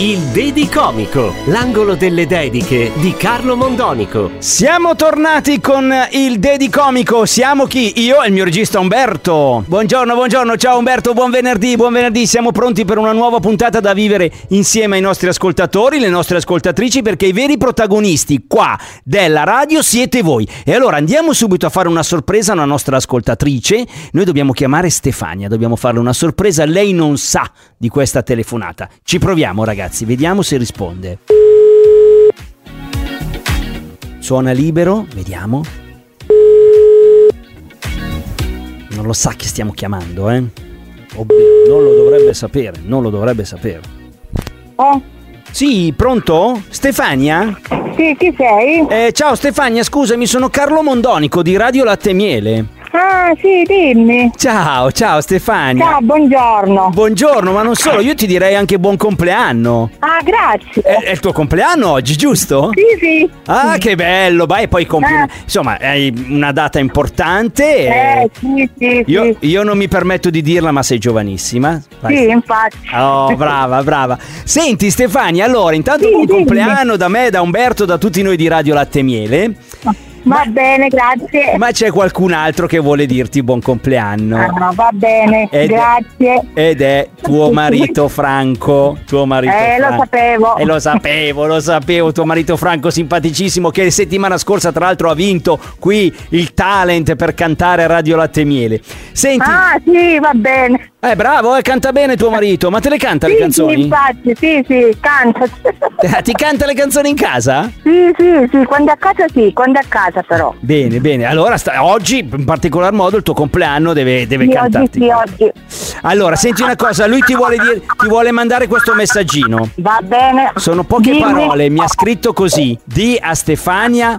Il Dedicomico, l'angolo delle dediche di Carlo Mondonico. Siamo tornati con il Dedicomico. Siamo chi? Io e il mio regista Umberto. Buongiorno, buongiorno, ciao Umberto, buon venerdì, buon venerdì. Siamo pronti per una nuova puntata da vivere insieme ai nostri ascoltatori, le nostre ascoltatrici, perché i veri protagonisti qua della radio siete voi. E allora andiamo subito a fare una sorpresa alla nostra ascoltatrice. Noi dobbiamo chiamare Stefania, dobbiamo farle una sorpresa. Lei non sa di questa telefonata. Ci proviamo, ragazzi, vediamo se risponde. Suona libero, vediamo. Non lo sa che stiamo chiamando, eh? Ovvio, non lo dovrebbe sapere, non lo dovrebbe sapere. Oh, Sì, pronto? Stefania? sì, chi sei? Eh, ciao Stefania, scusami, sono Carlo Mondonico di Radio Latte Miele. Ah, sì, dimmi. Ciao, ciao Stefania. Ciao, buongiorno. Buongiorno, ma non solo, io ti direi anche buon compleanno. Ah, grazie. È, è il tuo compleanno oggi, giusto? Sì, sì. Ah, che bello, vai, poi compi... Eh. Insomma, hai una data importante. Eh, sì, sì, Io, sì. io non mi permetto di dirla, ma sei giovanissima. Vai. Sì, infatti. Oh, brava, brava. Senti Stefania, allora, intanto buon dimmi. compleanno da me, da Umberto, da tutti noi di Radio Latte Miele. Va bene, grazie. Ma c'è qualcun altro che vuole dirti buon compleanno. Ah, va bene, Ed- grazie. Ed è tuo marito Franco. Tuo marito Eh, lo Franco. sapevo. E lo sapevo, lo sapevo. Tuo marito Franco simpaticissimo che settimana scorsa tra l'altro ha vinto qui il talent per cantare Radio Latte Miele. Senti, Ah, sì, va bene. eh bravo, eh, canta bene tuo marito, ma te le canta Sì, le sì, canzoni? infatti, sì, sì, canta. Eh, Ti canta le canzoni in casa? Sì, sì, sì, quando a casa sì, quando a casa però. Bene, bene. Allora, sta- oggi in particolar modo il tuo compleanno deve, deve Sì, oggi cantarti. sì, oggi. Allora, senti una cosa, lui ti vuole, dire- ti vuole mandare questo messaggino. Va bene. Sono poche Dimmi. parole, mi ha scritto così. Di a Stefania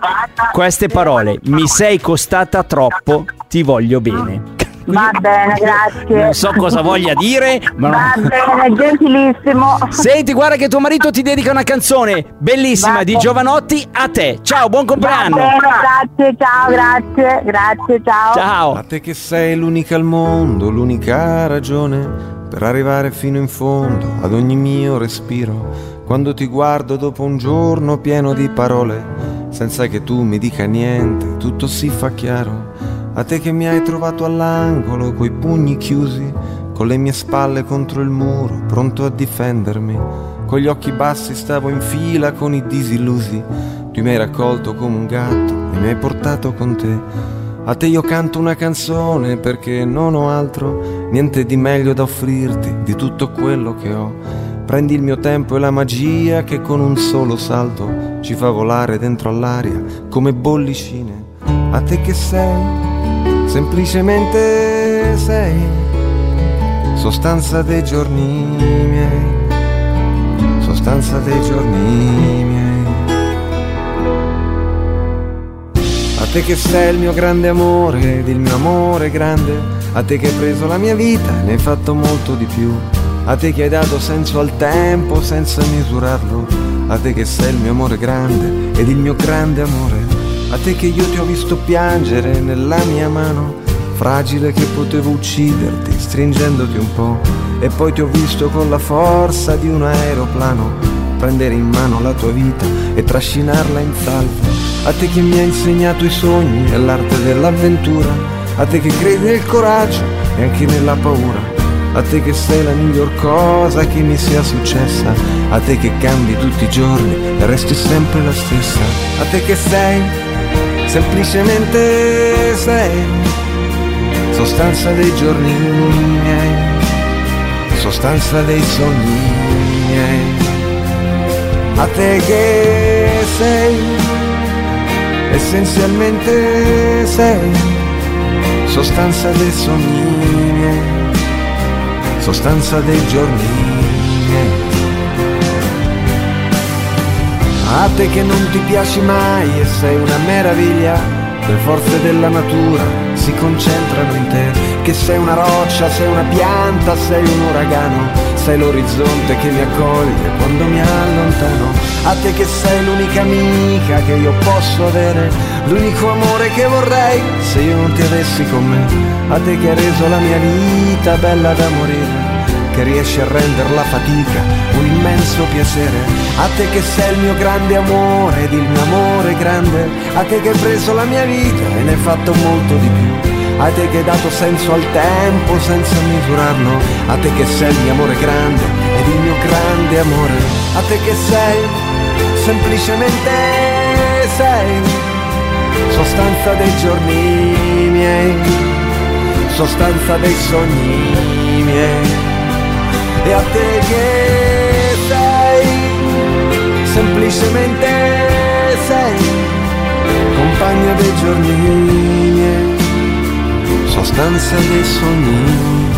queste parole. Mi sei costata troppo, ti voglio bene. Va bene, grazie. Non so cosa voglia dire, ma... Va bene, gentilissimo. Senti, guarda che tuo marito ti dedica una canzone bellissima Va di bene. Giovanotti a te. Ciao, buon Va compleanno. bene, grazie, ciao, grazie, grazie, ciao. Ciao. A te che sei l'unica al mondo, l'unica ragione per arrivare fino in fondo ad ogni mio respiro. Quando ti guardo dopo un giorno pieno di parole, senza che tu mi dica niente, tutto si fa chiaro. A te che mi hai trovato all'angolo, coi pugni chiusi, con le mie spalle contro il muro, pronto a difendermi. Con gli occhi bassi stavo in fila con i disillusi. Tu mi hai raccolto come un gatto e mi hai portato con te. A te io canto una canzone perché non ho altro, niente di meglio da offrirti di tutto quello che ho. Prendi il mio tempo e la magia che con un solo salto ci fa volare dentro all'aria come bollicine. A te che sei, semplicemente sei, sostanza dei giorni miei, sostanza dei giorni miei. A te che sei il mio grande amore ed il mio amore grande, a te che hai preso la mia vita e ne hai fatto molto di più, a te che hai dato senso al tempo senza misurarlo, a te che sei il mio amore grande ed il mio grande amore, a te che io ti ho visto piangere nella mia mano, fragile che potevo ucciderti stringendoti un po', e poi ti ho visto con la forza di un aeroplano prendere in mano la tua vita e trascinarla in salvo. A te che mi hai insegnato i sogni e l'arte dell'avventura, a te che credi nel coraggio e anche nella paura, a te che sei la miglior cosa che mi sia successa, a te che cambi tutti i giorni e resti sempre la stessa, a te che sei, semplicemente sei, sostanza dei giorni miei, sostanza dei sogni miei a te che sei, essenzialmente sei, sostanza dei sogni miei, sostanza dei giorni miei. A te che non ti piaci mai e sei una meraviglia, le forze della natura si concentrano in te, che sei una roccia, sei una pianta, sei un uragano, sei l'orizzonte che mi accoglie quando mi allontano, a te che sei l'unica amica che io posso avere, l'unico amore che vorrei se io non ti avessi con me, a te che hai reso la mia vita bella da morire che riesci a rendere la fatica un immenso piacere. A te che sei il mio grande amore ed il mio amore grande, a te che hai preso la mia vita e ne hai fatto molto di più. A te che hai dato senso al tempo senza misurarlo, a te che sei il mio amore grande ed il mio grande amore, a te che sei semplicemente sei sostanza dei giorni miei, sostanza dei sogni miei e a te che sei semplicemente sei compagna dei giorni sostanza dei sogni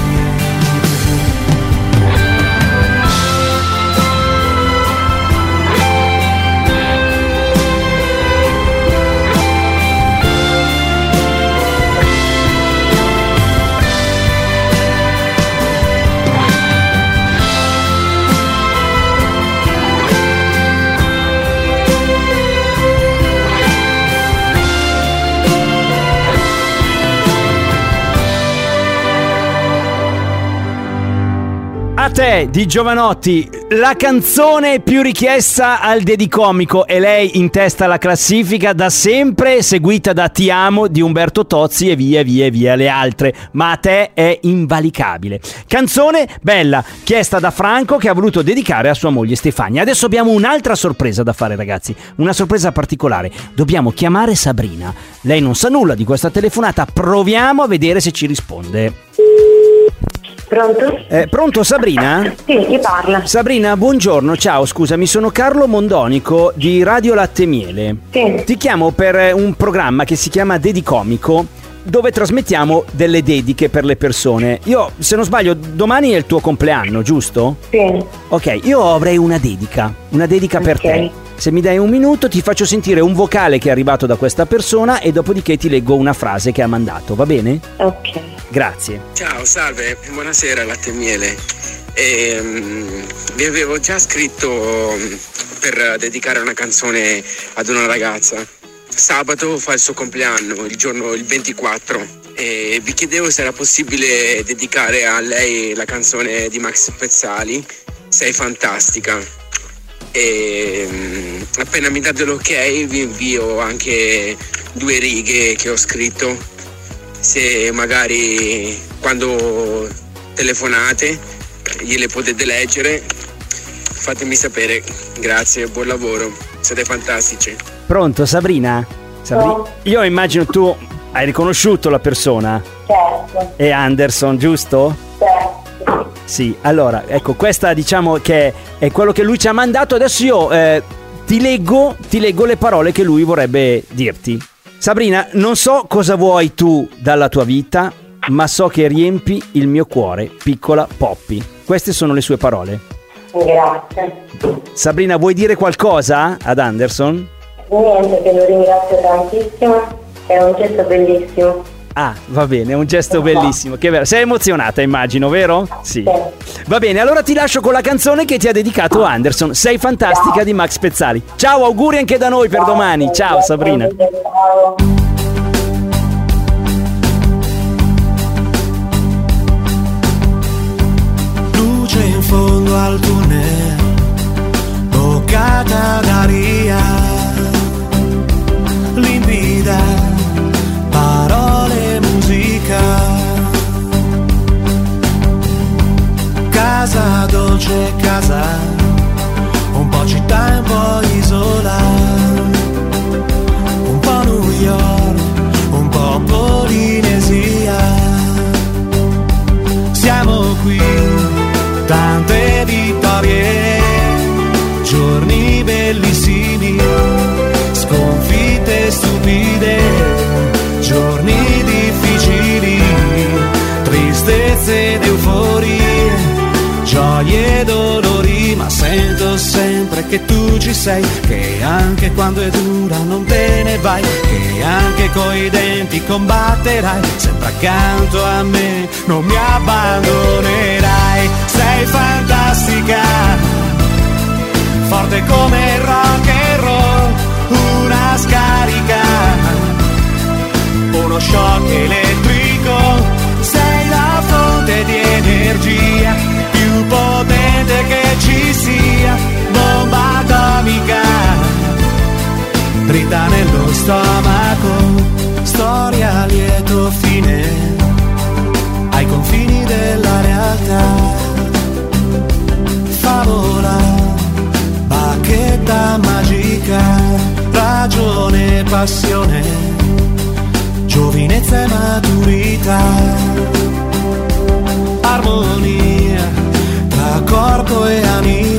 te di Giovanotti, la canzone più richiesta al Dedicomico e lei in testa alla classifica da sempre, seguita da Ti amo di Umberto Tozzi e via via via le altre, ma a te è invalicabile. Canzone bella, chiesta da Franco che ha voluto dedicare a sua moglie Stefania. Adesso abbiamo un'altra sorpresa da fare ragazzi, una sorpresa particolare. Dobbiamo chiamare Sabrina. Lei non sa nulla di questa telefonata, proviamo a vedere se ci risponde. Pronto? Eh, pronto Sabrina? Sì, chi parla? Sabrina, buongiorno, ciao, scusami, sono Carlo Mondonico di Radio Latte Miele. Sì. Ti chiamo per eh, un programma che si chiama Dedicomico dove trasmettiamo delle dediche per le persone. Io, se non sbaglio, domani è il tuo compleanno, giusto? Sì. Ok, io avrei una dedica, una dedica per Ok. te. Se mi dai un minuto ti faccio sentire un vocale che è arrivato da questa persona e dopodiché ti leggo una frase che ha mandato, va bene? Ok. Grazie. Ciao, salve, buonasera Latte e Miele. Ehm, vi avevo già scritto mm, per dedicare una canzone ad una ragazza. Sabato fa il suo compleanno, il giorno il 24, e vi chiedevo se era possibile dedicare a lei la canzone di Max Pezzali, Sei fantastica. E mm, appena mi date l'ok vi invio anche due righe che ho scritto se magari quando telefonate gliele potete leggere fatemi sapere grazie buon lavoro siete fantastici Pronto Sabrina? Sabri-. Io immagino tu hai riconosciuto la persona. Certo, È Anderson, giusto? certo. Sì, allora, ecco, questa diciamo che è quello che lui ci ha mandato. Adesso io eh, ti, leggo, ti leggo le parole che lui vorrebbe dirti. Sabrina, non so cosa vuoi tu dalla tua vita, ma so che riempi il mio cuore, piccola Poppy. Queste sono le sue parole. Grazie. Sabrina, vuoi dire qualcosa ad Anderson? Niente, che lo ringrazio tantissimo. È un gesto bellissimo. Ah, va bene, è un gesto bellissimo. Che bello. Sei emozionata, immagino, vero? Sì. Va bene, allora ti lascio con la canzone che ti ha dedicato Anderson. Sei fantastica di Max Pezzali. Ciao, auguri anche da noi per domani. Ciao, Sabrina. down. Che tu ci sei, che anche quando è dura non te ne vai, che anche coi denti combatterai, sempre accanto a me, non mi abbandonerai, sei fantastica, stomaco, storia a lieto fine, ai confini della realtà, favola, bacchetta magica, ragione, passione, giovinezza e maturità. Armonia tra corpo e anima.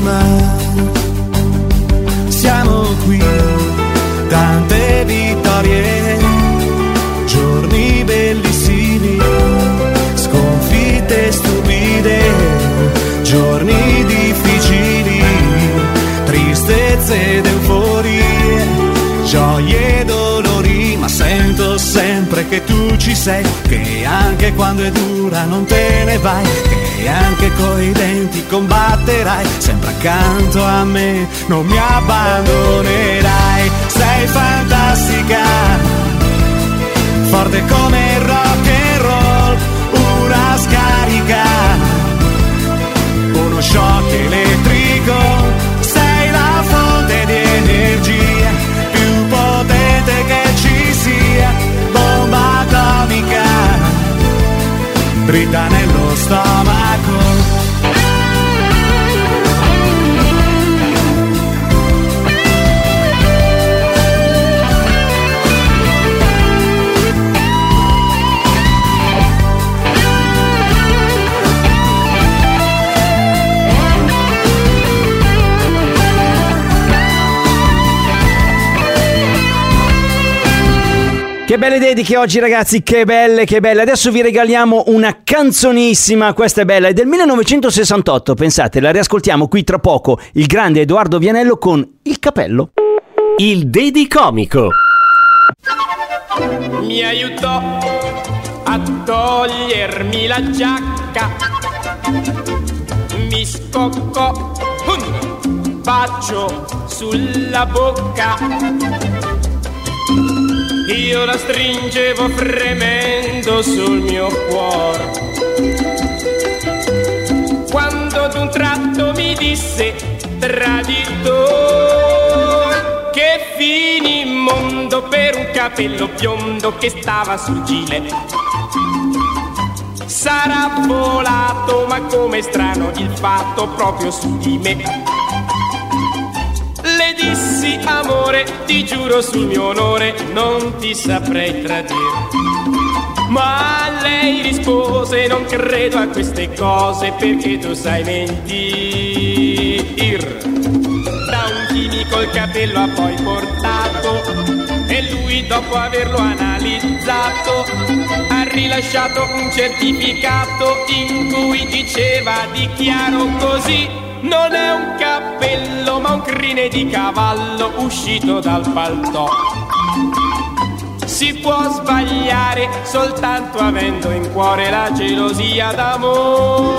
Che tu ci sei, che anche quando è dura non te ne vai, che anche coi denti combatterai, sempre accanto a me, non mi abbandonerai, sei fantastica, forte come rock and roll, una scarica, uno shock elettrico, Τρίτανε ναι. Che belle dediche oggi ragazzi, che belle, che belle. Adesso vi regaliamo una canzonissima, questa è bella, è del 1968, pensate, la riascoltiamo qui tra poco, il grande Edoardo Vianello con Il capello. Il Dedicomico. mi aiutò a togliermi la giacca, mi scoccò un bacio sulla bocca. Io la stringevo fremendo sul mio cuore. Quando ad un tratto mi disse traditor che fini mondo per un capello biondo che stava sul gile. Sarà volato, ma come strano il fatto proprio su di me. Dissi amore, ti giuro sul mio onore, non ti saprei tradire. Ma lei rispose, non credo a queste cose perché tu sai mentir. Da un chimico il capello ha poi portato e lui dopo averlo analizzato ha rilasciato un certificato in cui diceva dichiaro così. Non è un cappello ma un crine di cavallo uscito dal paltò. Si può sbagliare soltanto avendo in cuore la gelosia d'amor.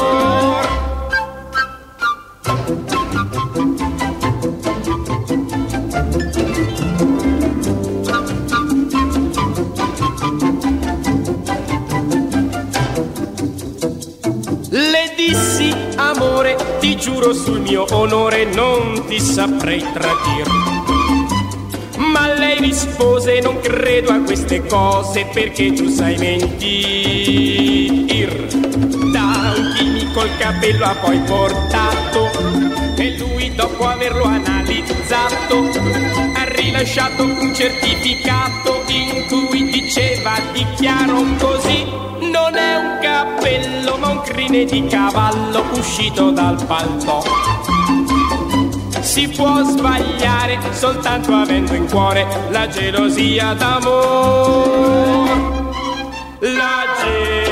Giuro sul mio onore non ti saprei tradir. Ma lei rispose non credo a queste cose perché tu sai mentir. Da un il capello ha poi portato e lui dopo averlo analizzato rilasciato un certificato in cui diceva dichiaro così. Non è un cappello ma un crine di cavallo uscito dal paltò. Si può sbagliare soltanto avendo in cuore la gelosia d'amore. La gelosia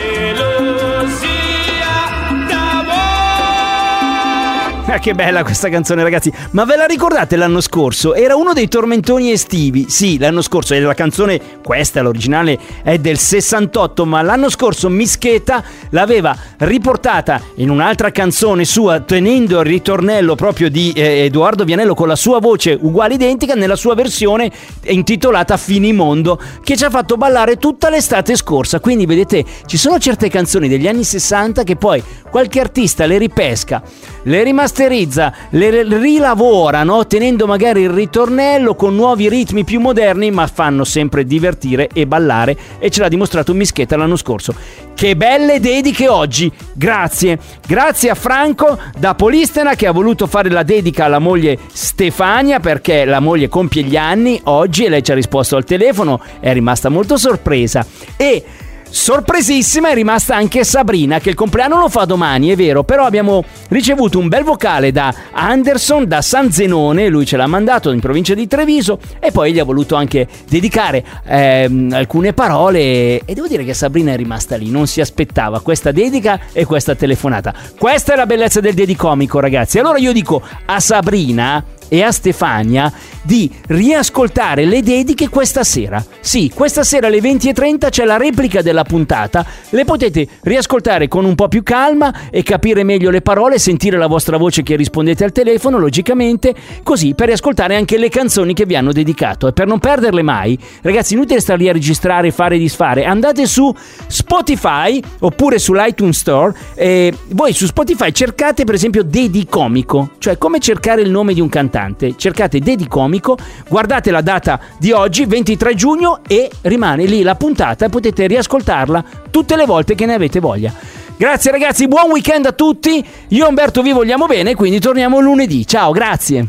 Ah, che bella questa canzone, ragazzi. Ma ve la ricordate l'anno scorso? Era uno dei tormentoni estivi. Sì, l'anno scorso, e la canzone, questa, l'originale, è del 68, ma l'anno scorso Mischeta l'aveva riportata in un'altra canzone sua, tenendo il ritornello proprio di eh, Edoardo Vianello con la sua voce uguale identica, nella sua versione intitolata Finimondo, che ci ha fatto ballare tutta l'estate scorsa. Quindi, vedete, ci sono certe canzoni degli anni 60 che poi qualche artista le ripesca, le rimasterizza, le rilavora, no? tenendo magari il ritornello con nuovi ritmi più moderni, ma fanno sempre divertire e ballare e ce l'ha dimostrato Mischetta l'anno scorso. Che belle dediche oggi! Grazie, grazie a Franco da Polistena che ha voluto fare la dedica alla moglie Stefania perché la moglie compie gli anni oggi e lei ci ha risposto al telefono, è rimasta molto sorpresa e Sorpresissima è rimasta anche Sabrina che il compleanno lo fa domani, è vero, però abbiamo ricevuto un bel vocale da Anderson da San Zenone, lui ce l'ha mandato in provincia di Treviso e poi gli ha voluto anche dedicare ehm, alcune parole e devo dire che Sabrina è rimasta lì, non si aspettava questa dedica e questa telefonata. Questa è la bellezza del dedicomico ragazzi. Allora io dico a Sabrina e a Stefania di riascoltare le dediche questa sera. Sì, questa sera alle 20.30 c'è la replica della puntata, le potete riascoltare con un po' più calma e capire meglio le parole, sentire la vostra voce che rispondete al telefono, logicamente, così per riascoltare anche le canzoni che vi hanno dedicato. E per non perderle mai, ragazzi, inutile stare lì a registrare, fare e disfare, andate su Spotify oppure sull'iTunes Store e voi su Spotify cercate per esempio Dedicomico, cioè come cercare il nome di un cantante. Cercate Dedicomico, guardate la data di oggi, 23 giugno, e rimane lì la puntata e potete riascoltarla tutte le volte che ne avete voglia. Grazie ragazzi, buon weekend a tutti. Io e Umberto vi vogliamo bene, quindi torniamo lunedì. Ciao, grazie.